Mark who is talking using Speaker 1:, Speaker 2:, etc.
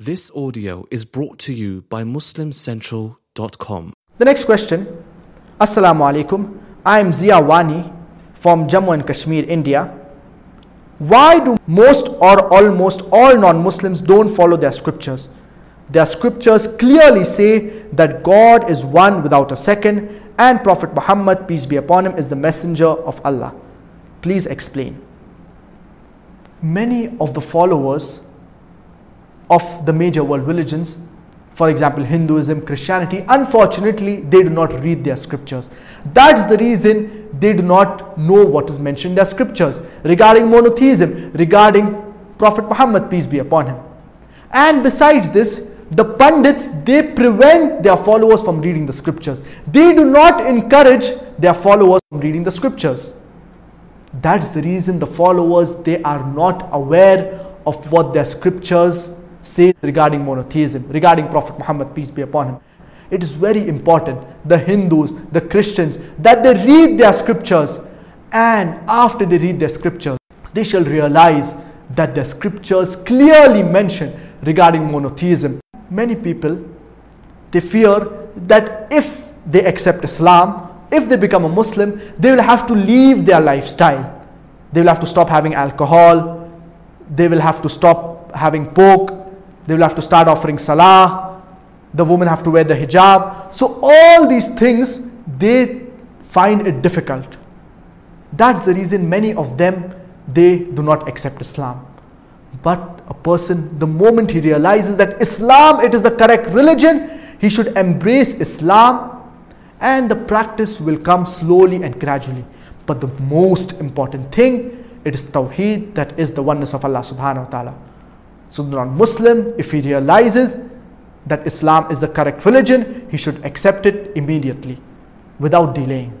Speaker 1: This audio is brought to you by MuslimCentral.com.
Speaker 2: The next question Assalamu alaikum. I am Zia Wani from Jammu and Kashmir, India. Why do most or almost all non Muslims don't follow their scriptures? Their scriptures clearly say that God is one without a second and Prophet Muhammad, peace be upon him, is the messenger of Allah. Please explain. Many of the followers of the major world religions, for example, Hinduism, Christianity, unfortunately, they do not read their scriptures. That's the reason they do not know what is mentioned in their scriptures regarding monotheism, regarding Prophet Muhammad, peace be upon him. And besides this, the pundits they prevent their followers from reading the scriptures they do not encourage their followers from reading the scriptures that's the reason the followers they are not aware of what their scriptures say regarding monotheism regarding prophet muhammad peace be upon him it is very important the hindus the christians that they read their scriptures and after they read their scriptures they shall realize that the scriptures clearly mention regarding monotheism. Many people they fear that if they accept Islam, if they become a Muslim, they will have to leave their lifestyle. They will have to stop having alcohol, they will have to stop having pork, they will have to start offering salah, the women have to wear the hijab. So, all these things they find it difficult. That's the reason many of them they do not accept Islam. But a person, the moment he realizes that Islam, it is the correct religion, he should embrace Islam and the practice will come slowly and gradually. But the most important thing, it is Tawheed, that is the oneness of Allah subhanahu wa ta'ala. So the non-Muslim, if he realizes that Islam is the correct religion, he should accept it immediately without delaying.